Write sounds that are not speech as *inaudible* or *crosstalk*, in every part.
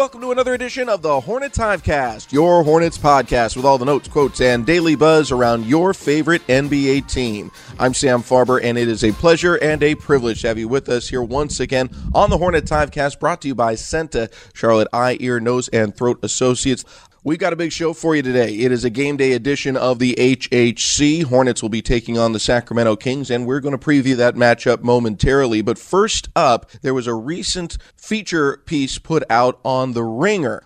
Welcome to another edition of the Hornets Hivecast, your Hornets podcast with all the notes, quotes, and daily buzz around your favorite NBA team. I'm Sam Farber, and it is a pleasure and a privilege to have you with us here once again on the Hornets Hivecast, brought to you by CEENTA, Charlotte Eye, Ear, Nose, and Throat Associates. We've got a big show for you today. It is a game day edition of the HHC. Hornets will be taking on the Sacramento Kings, and we're going to preview that matchup momentarily. But first up, there was a recent feature piece put out on The Ringer.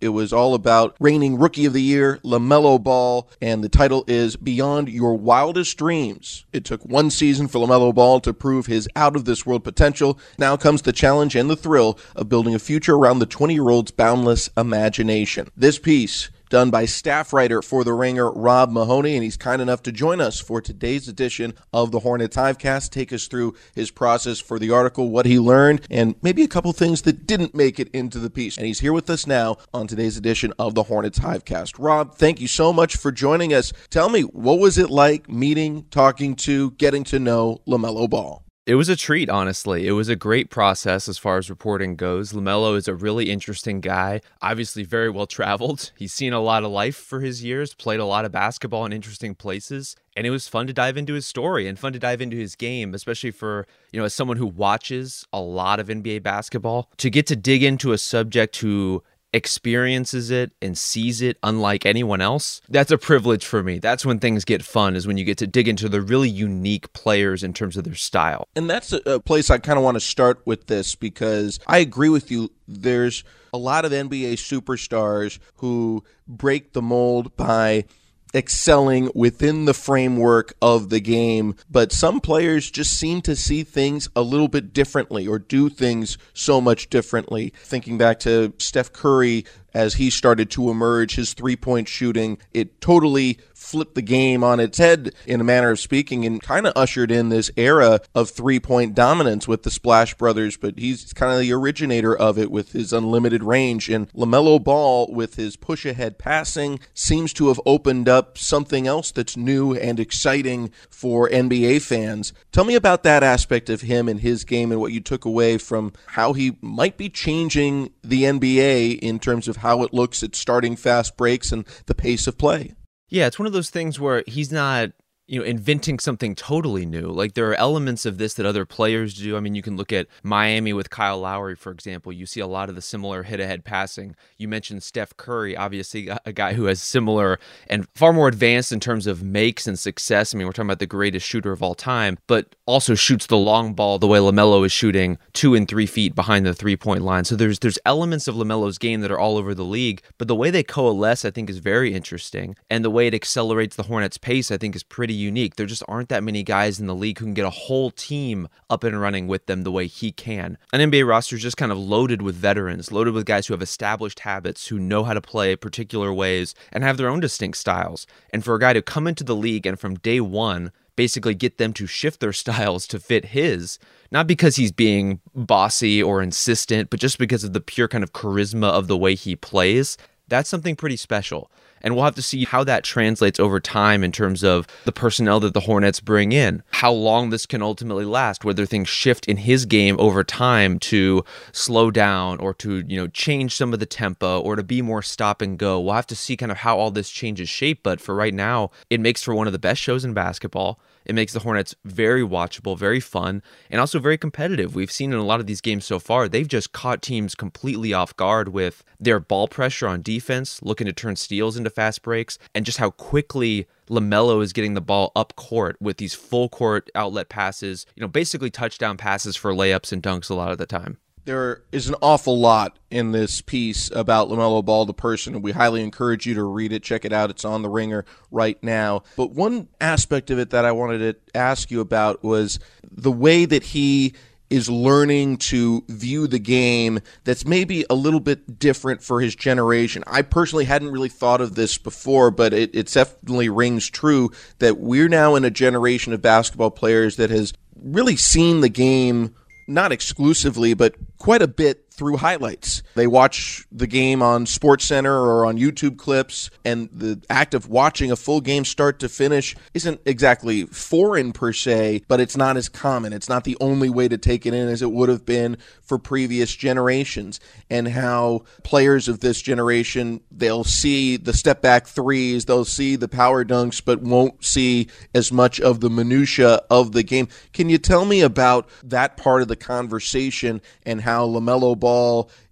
It was all about reigning rookie of the year, LaMelo Ball, and the title is Beyond Your Wildest Dreams. It took one season for LaMelo Ball to prove his out of this world potential. Now comes the challenge and the thrill of building a future around the 20 year old's boundless imagination. This piece done by staff writer for The Ringer, Rob Mahoney, and he's kind enough to join us for today's edition of the Hornets Hivecast. Take us through his process for the article, what he learned, and maybe a couple things that didn't make it into the piece. And he's here with us now on today's edition of the Hornets Hivecast. Rob, thank you so much for joining us. Tell me, what was it like meeting, talking to, getting to know LaMelo Ball? It was a treat, honestly. It was a great process as far as reporting goes. LaMelo is a really interesting guy, obviously very well traveled. *laughs* He's seen a lot of life for his years, played a lot of basketball in interesting places, and it was fun to dive into his story and fun to dive into his game, especially for, you know, as someone who watches a lot of NBA basketball, to get to dig into a subject who experiences it and sees it unlike anyone else that's a privilege for me. That's when things get fun is when you get to dig into the really unique players in terms of their style. And that's a, place i kind of want to start with this because i agree with you. There's a lot of nba superstars who break the mold by excelling within the framework of the game, but some players just seem to see things a little bit differently or do things so much differently. Thinking back to Steph Curry as he started to emerge, his three point shooting, it totally flipped the game on its head in a manner of speaking and kind of ushered in this era of three point dominance with the Splash Brothers. But he's kind of the originator of it with his unlimited range. And LaMelo Ball, with his push ahead passing, seems to have opened up something else that's new and exciting for NBA fans. Tell me about that aspect of him and his game and what you took away from how he might be changing the NBA in terms of how it looks at starting fast breaks and the pace of play. Yeah, it's one of those things where he's not you know inventing something totally new. Like there are elements of this that other players do. I mean you can look at miami with kyle lowry for example. You see a lot of the similar hit ahead passing. You mentioned steph curry obviously a guy who has similar and far more advanced in terms of makes and success. I mean we're talking about the greatest shooter of all time but also shoots the long ball the way lamelo is shooting two and three feet behind the three point line. So there's there's elements of lamelo's game that are all over the league but the way they coalesce i think is very interesting. And the way it accelerates the hornets pace i think is pretty unique. There just aren't that many guys in the league who can get a whole team up and running with them the way he can. An NBA roster is just kind of loaded with veterans, loaded with guys who have established habits, who know how to play particular ways, and have their own distinct styles. And for a guy to come into the league and from day one, basically get them to shift their *laughs* styles to fit his, not because he's being bossy or insistent, but just because of the pure kind of charisma of the way he plays. That's something pretty special. And we'll have to see how that translates over time in terms of the personnel that the Hornets bring in, how long this can ultimately last, whether things shift in his game over time to slow down or to, you know, change some of the tempo or to be more stop and go. We'll have to see kind of how all this changes shape. But for right now, it makes for one of the best shows in basketball. It makes the Hornets very watchable, very fun, and also very competitive. We've seen in a lot of these games so far, they've just caught teams completely off guard with their ball pressure on defense, looking to turn steals into fast breaks, and just how quickly LaMelo is getting the ball up court with these full court outlet passes, you know, basically touchdown passes for layups and dunks a lot of the time there is an awful lot in this piece about LaMelo Ball, the person. And we highly encourage you to read it. Check it out. It's on the ringer right now. But one aspect of it that I wanted to ask you about was the way that he is learning to view the game that's maybe a little bit different for his generation. I personally hadn't really thought of this before, but it, it definitely rings true that we're now in a generation of basketball players that has really seen the game not exclusively, but quite a bit through highlights. They watch the game on Sports Center or on YouTube clips, and the act of watching a full game start to finish isn't exactly foreign per se, but it's not as common. It's not the only way to take it in as it would have been for previous generations. And how players of this generation, they'll see the step back threes, they'll see the power dunks, but won't see as much of the minutia of the game. Can you tell me about that part of the conversation and how LaMelo Ball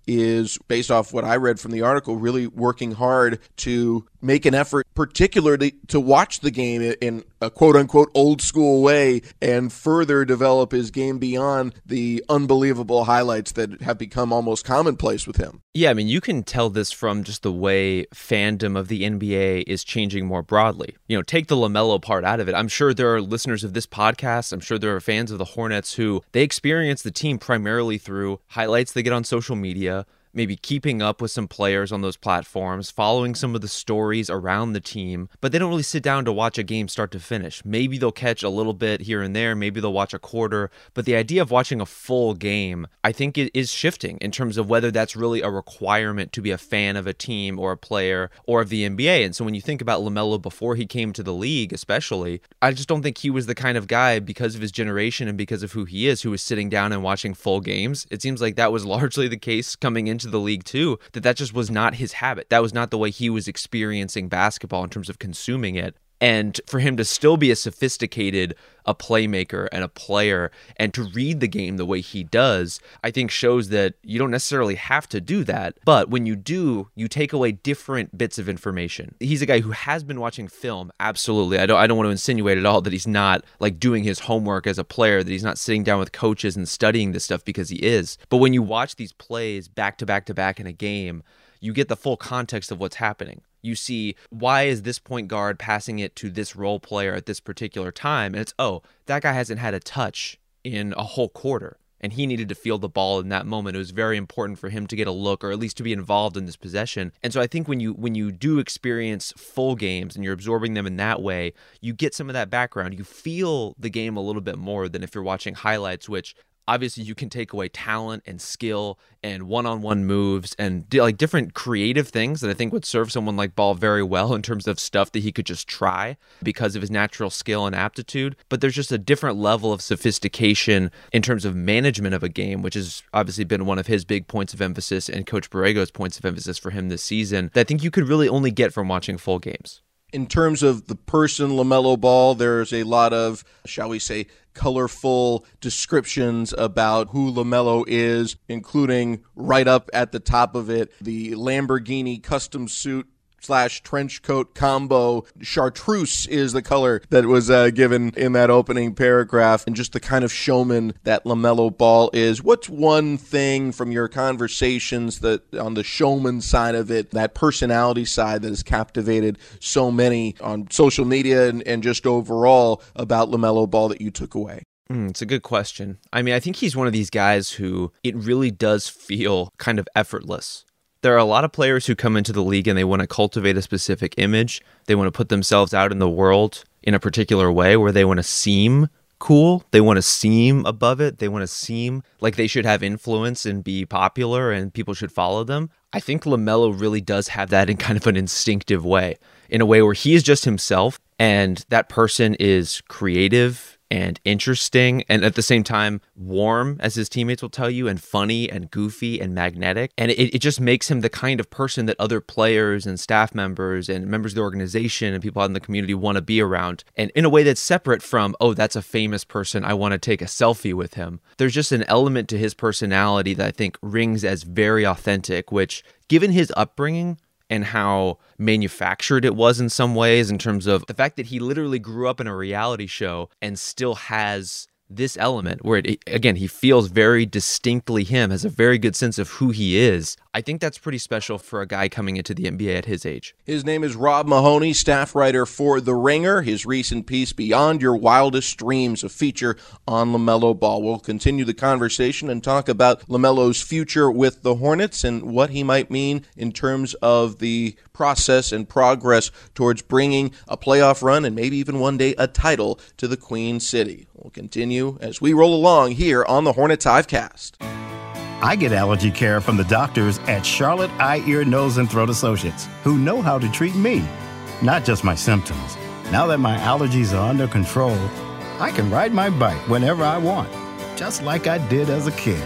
is based off what I read from the article, really working hard to make an effort, particularly to watch the game in a quote unquote old school way and further develop his game beyond the unbelievable highlights that have become almost commonplace with him. Yeah, I mean, you can tell this from just the way fandom of the NBA is changing more broadly. You know, take the LaMelo part out of it. I'm sure there are listeners of this podcast, I'm sure there are fans of the Hornets who they experience the team primarily through highlights they get on social media maybe keeping up with some players on those platforms, following some of the stories around the team, but they don't really sit down to watch a game start to finish. Maybe they'll catch a little bit here and there, maybe they'll watch a quarter, but the idea of watching a full game, I think it is shifting in terms of whether that's really a requirement to be a fan of a team or a player or of the NBA. And so when you think about LaMelo before he came to the league, especially, I just don't think he was the kind of guy because of his generation and because of who he is who was sitting down and watching full games. It seems like that was *laughs* largely the case coming into the league too that that just was not his habit. That was not the way he was experiencing basketball in terms of consuming it. And for him to still be a sophisticated a playmaker and a player and to read the game the way he does, I think shows that you don't necessarily have to do that. But when you do, you take away different bits of information. He's a guy who has been watching film, absolutely. I don't I don't want to insinuate at all that he's not like doing his homework as a player, that he's not sitting down with coaches and studying this stuff because he is. But when you watch these plays back to back to back in a game, you get the full context of what's happening you see why is this point guard passing it to this role player at this particular time? And it's oh that guy hasn't had a touch in a whole quarter and he needed to feel the ball in that moment. It was very important for him to get a look or at least to be involved in this possession. And so i think when you when you do experience full games and you're absorbing them in that way you get some of that background. You feel the game a little bit more than if you're watching highlights which obviously you can take away talent and skill and one-on-one moves and like different creative things that I think would serve someone like Ball very well in terms of stuff that he could just try because of his natural skill and aptitude. But there's just a different level of sophistication in terms of management of a game, which has obviously been one of his big points of emphasis and Coach Borrego's points of emphasis for him this season. That I think you could really only get from watching full games in terms of the person LaMelo Ball, there's a lot of, shall we say, colorful descriptions about who LaMelo is, including right up at the top of it, the Lamborghini custom suit slash trench coat combo. Chartreuse is the color that was uh, given in that opening paragraph, and just the kind of showman that LaMelo Ball is. What's one thing from your conversations that on the showman side of it, that personality side that has captivated so many on social media and, and just overall about LaMelo Ball that you took away? Mm, it's a good question. I mean, I think he's one of these guys who it really does feel kind of effortless there are a lot of players who come into the league and they want to cultivate a specific image. They want to put themselves out in the world in a particular way where they want to seem cool. They want to seem above it. They want to seem like they should have influence and be popular and people should follow them. I think LaMelo really does have that in kind of an instinctive way, in a way where he is just himself and that person is creative and interesting and at the same time warm as his teammates will tell you and funny and goofy and magnetic. And it, it just makes him the kind of person that other players and staff members and members of the organization and people out in the community want to be around. And in a way that's separate from oh that's a famous person i want to take a selfie with him. There's just an element to his personality that i think rings as very authentic which given his upbringing and how manufactured it was in some ways in terms of the fact that he literally grew up in a reality show and still has this element where it, again he feels very distinctly him has a very good sense of who he is i think that's pretty special for a guy coming into the nba at his age. His name is rob mahoney staff writer for the ringer. His recent piece beyond your wildest dreams a feature on lamelo ball. We'll continue the conversation and talk about lamelo's future with the hornets and what he might mean in terms of the process and progress towards bringing a playoff run and maybe even one day a title to the queen city. We'll continue as we roll along here on the Hornets Hivecast. I get allergy care from the doctors at Charlotte Eye, Ear, Nose, and Throat Associates who know how to treat me, not just my symptoms. Now that my allergies are under control, I can ride my bike whenever I want, just like I did as a kid.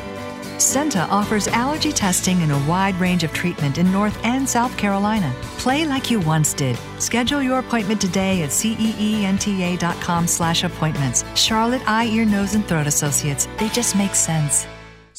CEENTA offers allergy testing and a wide range of treatment in North and South Carolina. Play like you once did. Schedule your appointment today at ceenta.com slash appointments. Charlotte Eye, Ear, Nose, and Throat Associates. They just make sense.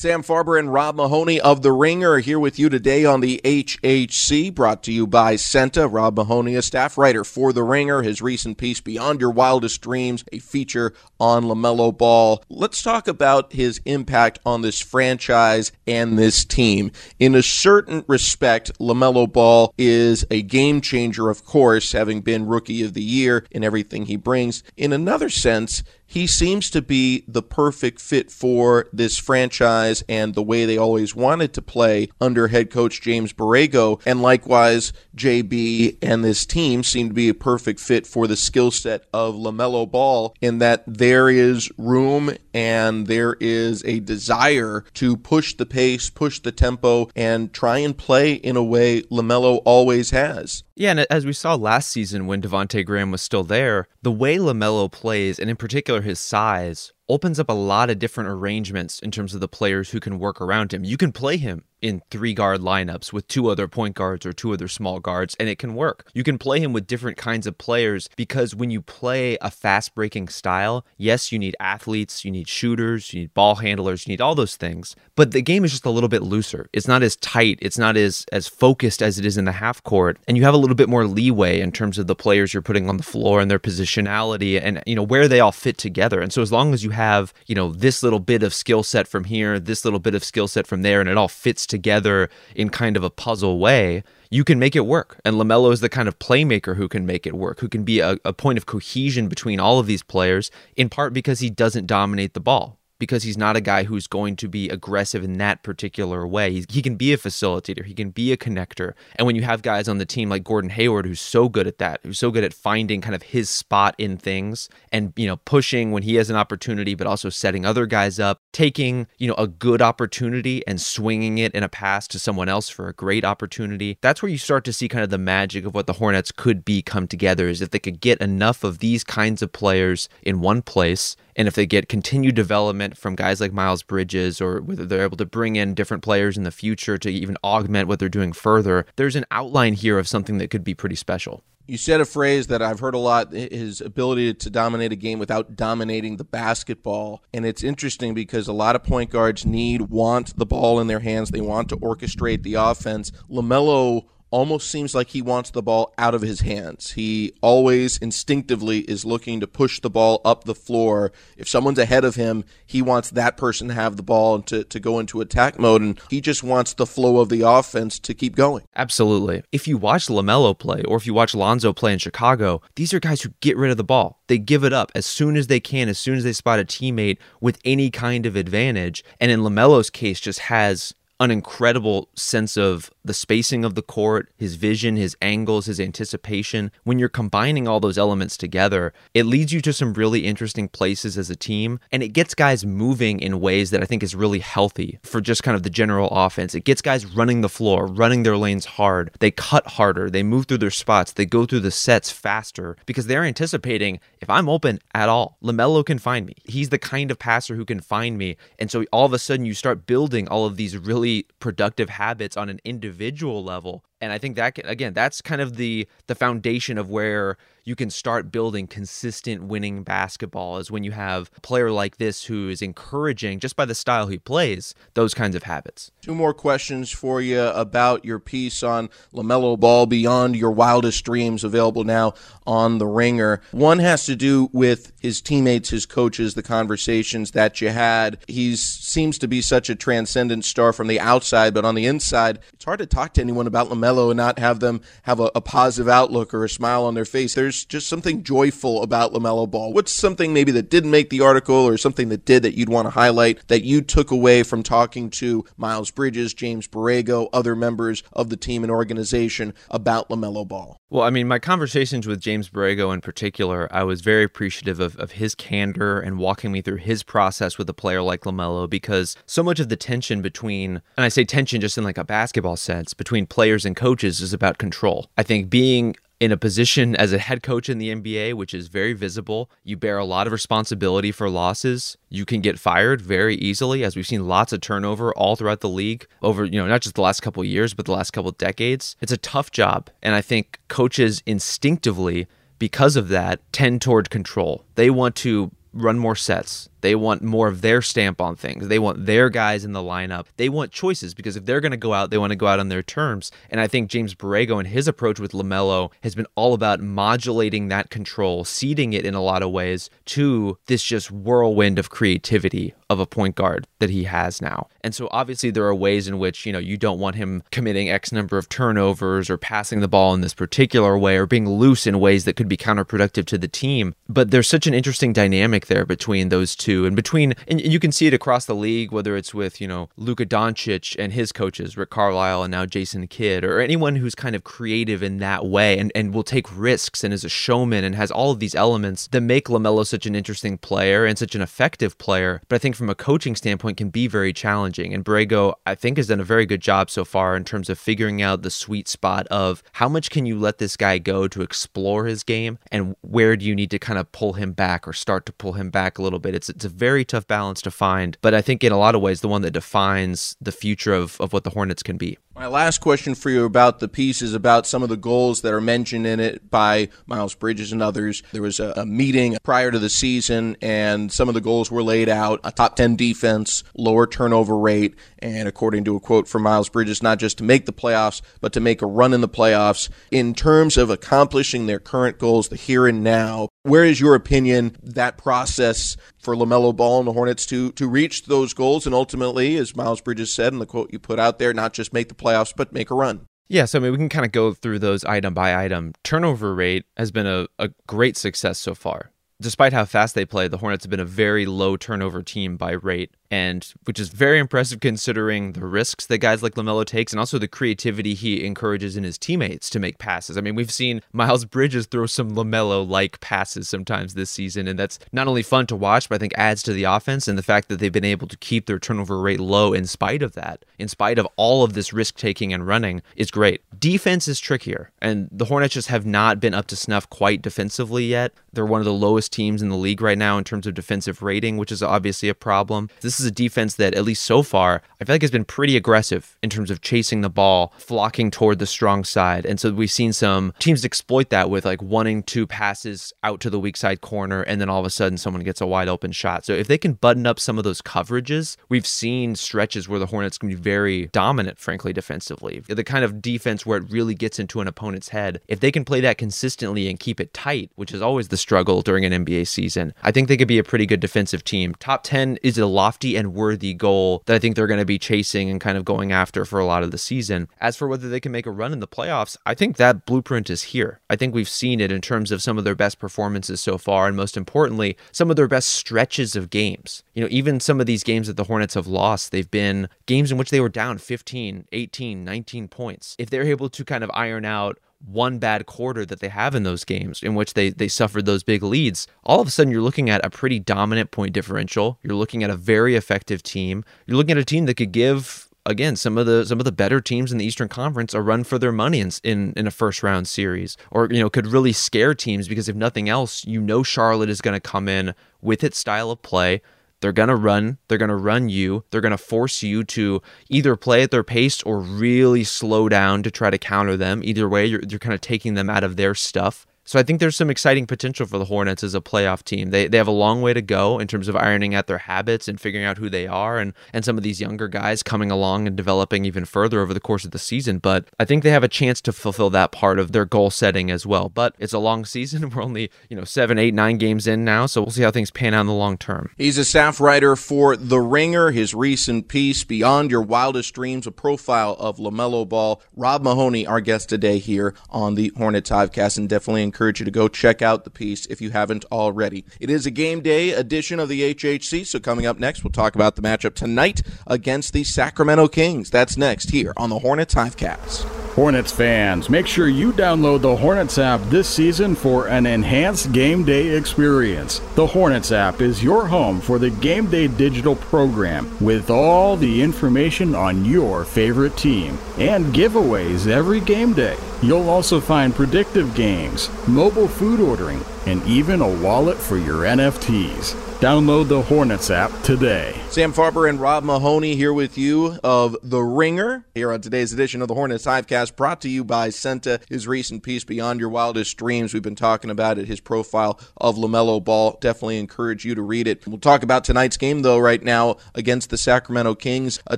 Sam Farber and Rob Mahoney of The Ringer are here with you today on the HHC, brought to you by CEENTA. Rob Mahoney, a staff writer for The Ringer, his recent piece, Beyond Your Wildest Dreams, a feature on LaMelo Ball. Let's talk about his impact on this franchise and this team. In a certain respect, LaMelo Ball is a game changer, of course, having been Rookie of the Year in everything he brings. In another sense, he seems to be the perfect fit for this franchise and the way they always wanted to play under head coach James Borrego. And likewise, JB and this team seem to be a perfect fit for the skill set of LaMelo Ball in that there is room and there is a desire to push the pace, push the tempo, and try and play in a way LaMelo always has. Yeah, and as we saw last season when Devonte Graham was still there, the way LaMelo plays, and in particular his size, opens up a lot of different arrangements in terms of the players who can work around him. You can play him in three guard lineups with two other point guards or two other small guards, and it can work. You can play him with different kinds of players because when you play a fast breaking style, yes, you need athletes, you need shooters, you need ball handlers, you need all those things, but the game is just a little bit looser. It's not as tight, it's not as, as focused as it is in the half court, and you have a little bit more leeway in terms of the players you're putting on the floor and their positionality and you know where they all fit together. And so as long as you have, you know, this little bit of skill set from here, this little bit of skill set from there, and it all fits together in kind of a puzzle way, you can make it work. And LaMelo is the kind of playmaker who can make it work, who can be a, a point of cohesion between all of these players, in part because he doesn't dominate the ball because he's not a guy who's going to be aggressive in that particular way. He's, he can be a facilitator, he can be a connector. And when you have guys on the team like Gordon Hayward, who's so good at that, who's so good at finding kind of his spot in things and, you know, pushing when he has an opportunity, but also setting other guys up, taking, you know, a good opportunity and swinging it in a pass to someone else for a great opportunity. That's where you start to see kind of the magic of what the Hornets could be come together is if they could get enough of these kinds of players in one place and if they get continued development from guys like Miles Bridges, or whether they're able to bring in different players in the future to even augment what they're doing further, there's an outline here of something that could be pretty special. You said a phrase that I've heard a lot his ability to dominate a game without dominating the basketball. And it's interesting because a lot of point guards need, want the ball in their hands. They want to orchestrate the offense. LaMelo almost seems like he wants the ball out of his hands. He always instinctively is looking to push the ball up the floor. If someone's ahead of him, he wants that person to have the ball and to, to go into attack mode. And he just wants the flow of the offense to keep going. Absolutely. If you watch LaMelo play or if you watch Lonzo play in Chicago, these are guys who get rid of the ball. They give it up as soon as they can, as soon as they spot a teammate with any kind of advantage. And in LaMelo's case, just has an incredible sense of the spacing of the court, his vision, his angles, his anticipation. When you're combining all those elements together, it leads you to some really interesting places as a team and it gets guys moving in ways that I think is really healthy for just kind of the general offense. It gets guys running the floor, running their lanes hard. They cut harder, they move through their spots, they go through the sets faster because they're anticipating if I'm open at all, LaMelo can find me. He's the kind of passer who can find me. And so all of a sudden you start building all of these really productive habits on an individual level and I think that again, that's kind of the the foundation of where you can start building consistent winning basketball is when you have a player like this who is encouraging just by the style he plays those kinds of habits. Two more questions for you about your piece on LaMelo Ball beyond your wildest dreams available now on the Ringer. One has to do with his teammates, his coaches, the conversations that you had. He seems to be such a transcendent star from the outside, but on the inside, it's hard to talk to anyone about LaMelo And not have them have a, a, positive outlook or a smile on their face. There's just something joyful about LaMelo Ball. What's something maybe that didn't make the article or something that did that you'd want to highlight that you took away from talking to Miles Bridges, James Borrego, other members of the team and organization about LaMelo Ball? Well, I mean, my conversations with James Borrego in particular, I was very appreciative of, of his candor and walking me through his process with a player like LaMelo because so much of the tension between, and I say tension just in like a basketball sense, between players and coaches is about control. I think being in a position as a head coach in the NBA, which is very visible. You bear a lot of responsibility for losses. You can get fired very easily, as we've seen lots of turnover all throughout the league over, you know, not just the last couple years, but the last couple decades. It's a tough job. And I think coaches instinctively, because of that, tend toward control. They want to run more sets. They want more of their stamp on things. They want their guys in the lineup. They want choices because if they're going to go out, they want to go out on their terms. And I think James Borrego and his approach with LaMelo has been all about modulating that control, ceding it in a lot of ways to this just whirlwind of creativity of a point guard that he has now. And so obviously there are ways in which, you know, you don't want him committing X number of turnovers or passing the ball in this particular way or being loose in ways that could be counterproductive to the team. But there's such an interesting dynamic there between those two and between and you can see it across the league whether it's with you know Luka Doncic and his coaches Rick Carlisle and now Jason Kidd or anyone who's kind of creative in that way and and will take risks and is a showman and has all of these elements that make LaMelo such an interesting player and such an effective player but I think from a coaching standpoint can be very challenging and Borrego I think has done a very good job so far in terms of figuring out the sweet spot of how much can you let this guy go to explore his game and where do you need to kind of pull him back or start to pull him back a little bit it's it's a very tough balance to find, but I think in a lot of ways the one that defines the future of, of what the Hornets can be. My last question for you about the piece is about some of the goals that are mentioned in it by Miles Bridges and others. There was a, a meeting prior to the season, and some of the goals were laid out a top 10 defense, lower turnover rate, and according to a quote from Miles Bridges, not just to make the playoffs, but to make a run in the playoffs. In terms of accomplishing their current goals, the here and now, where is your opinion that process for LaMelo Ball and the Hornets to, to reach those goals and ultimately, as Miles Bridges said in the quote you put out there, not just make the playoffs, but make a run. Yeah, so I mean, we can kind of go through those item by item. Turnover rate has been a, a great success so far. Despite how fast they play, the Hornets have been a very low turnover team by rate and which is very impressive considering the risks that guys like LaMelo takes and also the creativity he encourages in his teammates to make passes. I mean, we've seen Miles Bridges throw some LaMelo like passes sometimes this season, and that's not only fun to watch, but I think adds to the offense and the fact that they've been able to keep their turnover rate low in spite of that, in spite of all of this risk taking and running, is great. Defense is trickier, and the Hornets just have not been up to snuff quite defensively yet. They're one of the lowest teams in the league right now in terms of defensive rating, which is obviously a problem. This is a defense that, at least so far, I feel like has been pretty aggressive in terms of chasing the ball, flocking toward the strong side. And so we've seen some teams exploit that with like wanting two passes out to the weak side corner, and then all of a sudden someone gets a wide open shot. So if they can button up some of those coverages, we've seen stretches where the Hornets can be very dominant, frankly, defensively. The kind of defense where it really gets into an opponent's head. If they can play that consistently and keep it tight, which is always the struggle during an NBA season, I think they could be a pretty good defensive team. Top 10 is a lofty and worthy goal that I think they're going to be chasing and kind of going after for a lot of the season. As for whether they can make a run in the playoffs, I think that blueprint is here. I think we've seen it in terms of some of their best performances so far, and most importantly, some of their best stretches of games. You know, even some of these games that the Hornets have lost, they've been games in which they were down 15, 18, 19 points. If they're able to kind of iron out one bad quarter that they have in those games in which they they suffered those big leads all of a sudden you're looking at a pretty dominant point differential. You're looking at a very effective team. You're looking at a team that could give again some of the some of the better teams in the Eastern Conference a run for their money in, in in a first round series. Or you know could really scare teams because if nothing else you know Charlotte is going to come in with its style of play they're going to run. They're going to run you. They're going to force you to either play at their pace or really slow down to try to counter them. Either way, you're, you're kind of taking them out of their stuff. So I think there's some exciting potential for the Hornets as a playoff team. They they have a long way to go in terms of ironing out their habits and figuring out who they are and and some of these younger guys coming along and developing even further over the course of the season, but I think they have a chance to fulfill that part of their goal setting as well. But it's a long *laughs* season. We're only, you know, seven, eight, nine games in now, so we'll see how things pan out in the long term. He's a staff writer for The Ringer. His recent piece, Beyond Your Wildest Dreams, a profile of LaMelo Ball. Rob Mahoney, our guest today here on the Hornets Hivecast, and definitely you to go check out the piece if you haven't already. It is a game day edition of the HHC, so coming up next, we'll talk about the matchup tonight against the Sacramento Kings. That's next here on the Hornets Hivecast. Hornets fans, make sure you download the Hornets app this season for an enhanced game day experience. The Hornets app is your home for the game day digital program with all the information on your favorite team and giveaways every game day. You'll also find predictive games, mobile food ordering, and even a wallet for your NFTs. Download the Hornets app today. Sam Farber and Rob Mahoney here with you of The Ringer here on today's edition of the Hornets Hivecast, brought to you by CEENTA. His recent piece, Beyond Your Wildest Dreams, we've been talking about it, his profile of LaMelo Ball. Definitely encourage you to read it. We'll talk about tonight's game, though, right now against the Sacramento Kings, a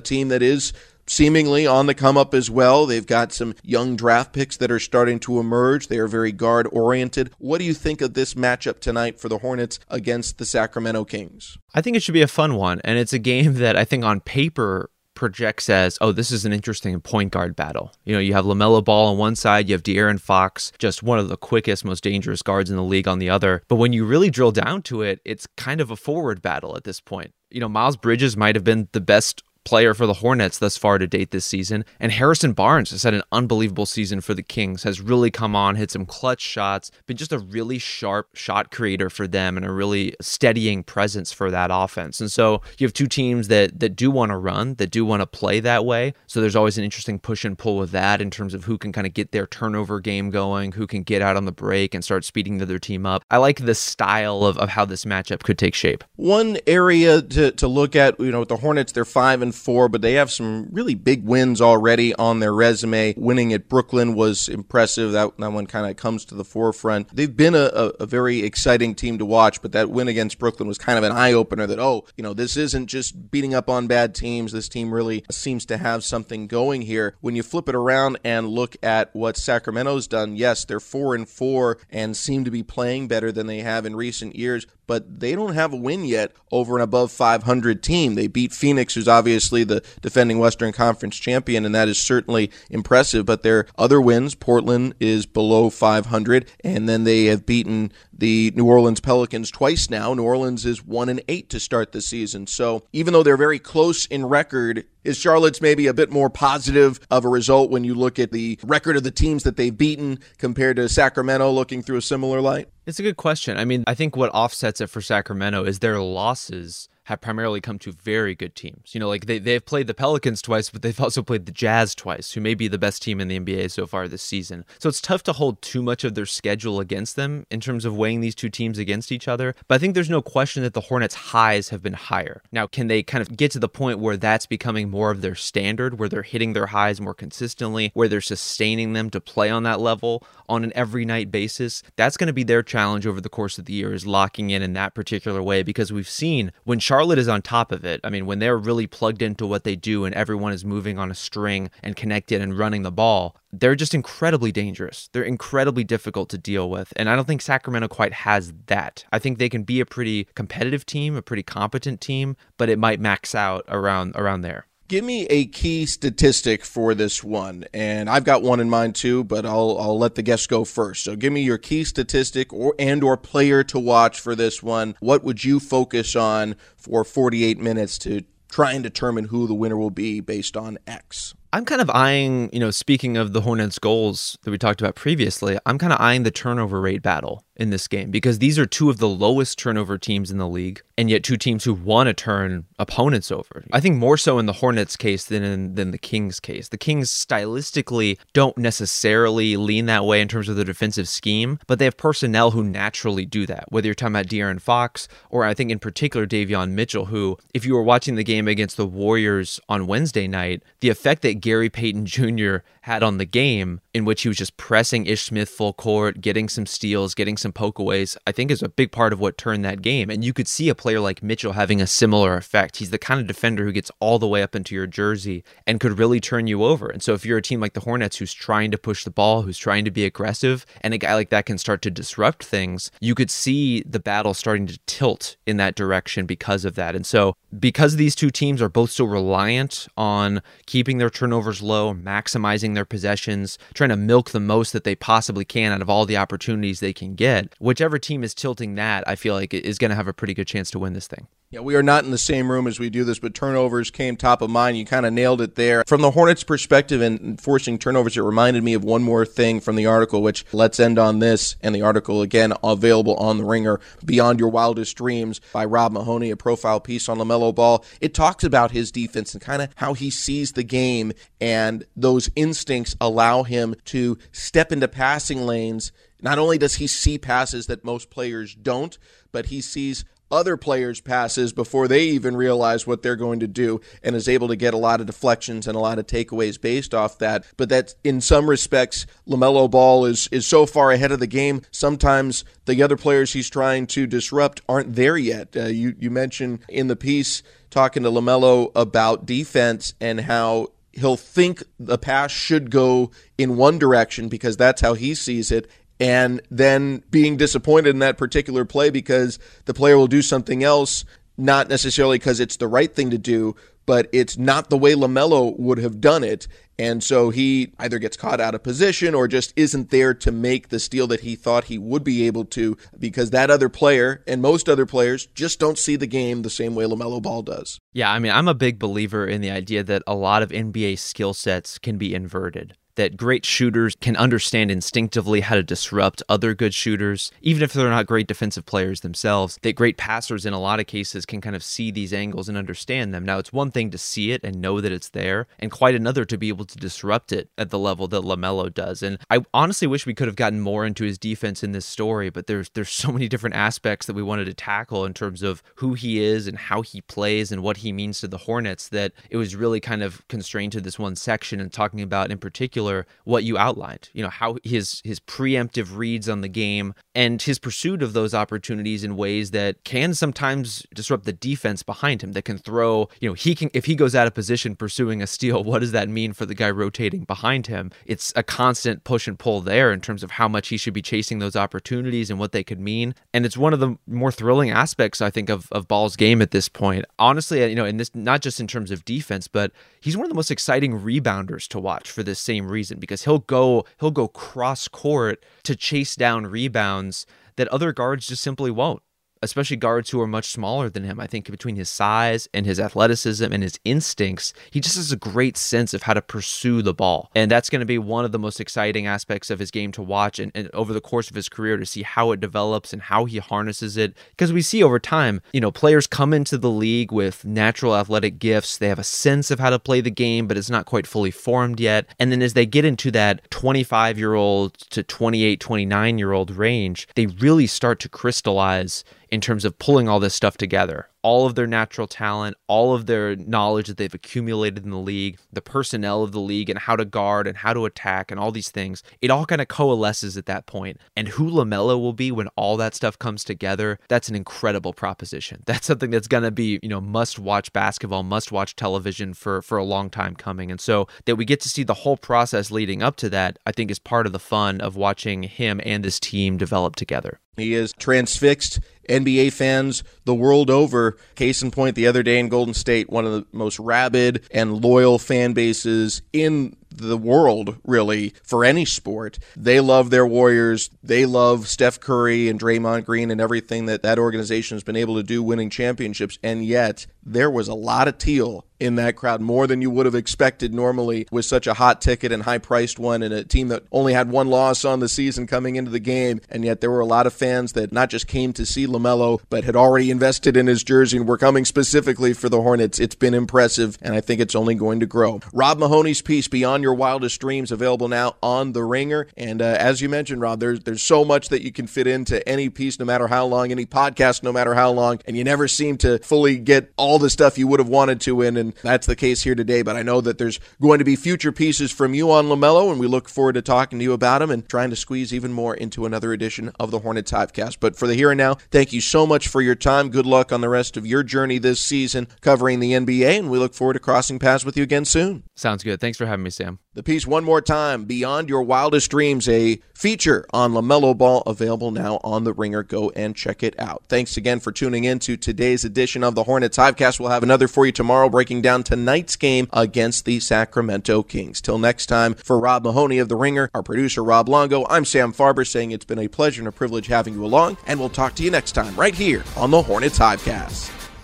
team that is seemingly on the come up as well. They've got some young draft picks that are starting to emerge. They are very guard oriented. What do you think of this matchup tonight for the Hornets against the Sacramento Kings? I think it should be a fun one. And it's a game *laughs* that I think on paper projects as, oh, this is an interesting point guard battle. You know, you have LaMelo Ball on one side, you have De'Aaron Fox, just one of the quickest, most dangerous guards in the league on the other. But when you really drill down to it, it's kind of a forward battle at this point. You know, Miles Bridges might have been the best player for the Hornets thus far to date this season. And Harrison Barnes has had an unbelievable season for the Kings, has really come on, hit some clutch shots, been just a really sharp shot creator for them and a really steadying presence for that offense. And so you have two teams that that do want to run, that do want to play that way. So there's always an interesting push and pull with that in terms of who can kind of get their turnover game going, who can get out on the break and start speeding the other team up. I like the style of, of how this matchup could take shape. One area to, to look at, you know, with the Hornets, they're five and four, but they have some really big wins already on their resume. Winning at Brooklyn was impressive. That, that one kind of comes to the forefront. They've been a, a, a very exciting team to watch, but that win against Brooklyn was kind of an eye opener that, oh, you know, this isn't just beating up on bad teams. This team really seems to have something going here. When you flip it around and look at what Sacramento's done, yes, they're four and four and seem to be playing better than they have in recent years, but they don't have a win yet over an above 500 team. They beat Phoenix, who's obviously the defending Western Conference champion, and that is certainly impressive. But their other wins, Portland is below 500, and then they have beaten the New Orleans Pelicans twice now. New Orleans is one and eight to start the season. So even though they're very close in record, is Charlotte's maybe a bit more positive of a result when you look at the record of the teams that they've beaten compared to Sacramento looking through a similar light? It's a good question. I mean, I think what offsets it for Sacramento is their losses have primarily come to very good teams. You know, like they, they've played the Pelicans twice, but they've also played the Jazz twice, who may be the best team in the NBA so far this season. So it's tough to hold too much of their schedule against them in terms of weighing these two teams against each other. But I think there's no question that the Hornets' highs have been higher. Now, can they kind of get to the point where that's becoming more of their standard, where they're hitting their highs more consistently, where they're sustaining them to play on that level on an every night basis? That's going to be their challenge over the course of the year is locking in in that particular way because we've seen when Charlotte is on top of it. I mean, when they're really plugged into what they do and everyone is moving on a string and connected and running the ball, they're just incredibly dangerous. They're incredibly difficult to deal with. And I don't think Sacramento quite has that. I think they can be a pretty competitive team, a pretty competent team, but it might max out around around there. Give me a key statistic for this one, and I've got one in mind too, but I'll I'll let the guests go first. So give me your key statistic or and or player to watch for this one. What would you focus on for 48 minutes to try and determine who the winner will be based on X? I'm kind of eyeing, you know, speaking of the Hornets' goals that we talked about previously, I'm kind of eyeing the turnover rate battle in this game because these are two of the lowest turnover teams in the league, and yet two teams who want to turn opponents over. I think more so in the Hornets' case than in than the Kings' case. The Kings stylistically don't necessarily lean that way in terms of the defensive scheme, but they have personnel who naturally do that. Whether you're talking about De'Aaron Fox or I think in particular Davion Mitchell, who, if you were watching the game against the Warriors on Wednesday night, the effect that Gary Payton Jr. had on the game, in which he was just pressing Ish Smith full court, getting some steals, getting some pokeaways, I think is a big part of what turned that game. And you could see a player like Mitchell having a similar effect. He's the kind of defender who gets all the way up into your jersey and could really turn you over. And so if you're a team like the Hornets who's trying to push the ball, who's trying to be aggressive, and a guy like that can start to disrupt things, you could see the battle starting to tilt in that direction because of that. And so because these two teams are both so reliant on keeping their turnovers low, maximizing their possessions, trying to milk the most that they possibly can out of all the opportunities they can get, whichever team is tilting that, I feel like is going to have a pretty good chance to win this thing. Yeah, we are not in the same room as we do this, but turnovers came top of mind. You kind of nailed it there. From the Hornets' perspective and forcing turnovers, it reminded me of one more thing from the article, which let's end on this. And the article, again, available on the ringer, Beyond Your Wildest Dreams by Rob Mahoney, a profile piece on LaMelo Ball. It talks about his defense and kind of how he sees the game, and those instincts allow him to step into passing lanes. Not only does he see passes that most players don't, but he sees other players' passes before they even realize what they're going to do and is able to get a lot of deflections and a lot of takeaways based off that. But that in some respects, LaMelo Ball is, is so far ahead of the game. Sometimes the other players he's trying to disrupt aren't there yet. Uh, you, you mentioned in the piece talking to LaMelo about defense and how he'll think the pass should go in one direction because that's how he sees it and then being disappointed in that particular play because the player will do something else, not necessarily because it's the right thing to do, but it's not the way LaMelo would have done it. And so he either gets caught out of position or just isn't there to make the steal that he thought he would be able to because that other player and most other players just don't see the game the same way LaMelo Ball does. Yeah, I mean, I'm a big believer in the idea that a lot of NBA skill sets can be inverted that great shooters can understand instinctively how to disrupt other good shooters, even if they're not great defensive players themselves. That great passers, in a lot of cases, can kind of see these angles and understand them. Now, it's one thing to see it and know that it's there, and quite another to be able to disrupt it at the level that LaMelo does. And I honestly wish we could have gotten more into his defense in this story, but there's there's so many different aspects that we wanted to tackle in terms of who he is and how he plays and what he means to the Hornets that it was really kind of constrained to this one section and talking about in particular particular what you outlined. You know how his his preemptive reads on the game and his pursuit of those opportunities in ways that can sometimes disrupt the defense behind him. That can throw. You know he can if he goes out of position pursuing a steal. *laughs* What does that mean for the guy rotating behind him? It's a constant push and pull there in terms of how much he should be chasing those opportunities and what they could mean. And it's one of the more thrilling aspects I think of of Ball's game at this point. Honestly, you know, in this not just in terms of defense, but he's one of the most exciting rebounders to watch for this same reason because he'll go he'll go cross court to chase down rebounds that other guards just simply won't especially guards who are much smaller than him. I think between his size and his athleticism and his instincts, he just has a great sense of how to pursue the ball. And that's going to be one of the most exciting aspects of his game to watch and, and over the course of his career to see how it develops and how he harnesses it. Because we see over time, you know, players come into the league with natural athletic gifts. They have a sense of how to play the game, but it's not quite fully formed yet. And then as they get into that 25 year old to 28, 29 year old range, they really start to crystallize in terms of pulling all this stuff together all of their natural talent, all of their knowledge that they've accumulated in the league, the personnel of the league, and how to guard and how to attack, and all these things. It all kind of coalesces at that point. And who LaMelo will be when all that stuff comes together, that's an incredible proposition. *laughs* That's something that's going to be, you know, must watch basketball, must watch television for, for a long time coming. And so that we get to see the whole process leading up to that, I think is part of the fun of watching him and this team develop together. He is transfixed NBA fans the world over. Case in point, the other day in Golden State, one of the most rabid and loyal fan bases in the world, really, for any sport. They love their Warriors. They love Steph Curry and Draymond Green and everything that that organization has been able to do winning championships. And yet, there was a lot of teal in that crowd, more than you would have expected normally with such a hot ticket and high priced one and a team that only had one loss on the season coming into the game. And yet, there were a lot of fans that not just came to see LaMelo, but had already invested in his jersey and were coming specifically for the Hornets. It's been impressive, and I think it's only going to grow. Rob Mahoney's piece, Beyond Your Wildest Dreams, available now on The Ringer. And uh, as you mentioned, Rob, there's, there's so much that you can fit into any piece, no matter how long, any podcast, no matter how long, and you never seem to fully get all the stuff you would have wanted to in. And that's the case here today. But I know that there's going to be future pieces from you on LaMelo, and we look forward to talking to you about him and trying to squeeze even more into another edition of the Hornets Hivecast. But for the here and now, thank you so much for your time. Good luck on the rest of your journey this season covering the NBA, and we look forward to crossing paths with you again soon. Sounds good. Thanks for having me, Sam. The piece one more time, Beyond Your Wildest Dreams, a feature on LaMelo Ball available now on The Ringer. Go and check it out. Thanks again for tuning in to today's edition of the Hornets Hivecast. We'll have another for you tomorrow, breaking down tonight's game against the Sacramento Kings. Till next time, for Rob Mahoney of The Ringer, our producer Rob Longo, I'm Sam Farber saying it's been a pleasure and a privilege having you along, and we'll talk to you next time right here on the Hornets Hivecast.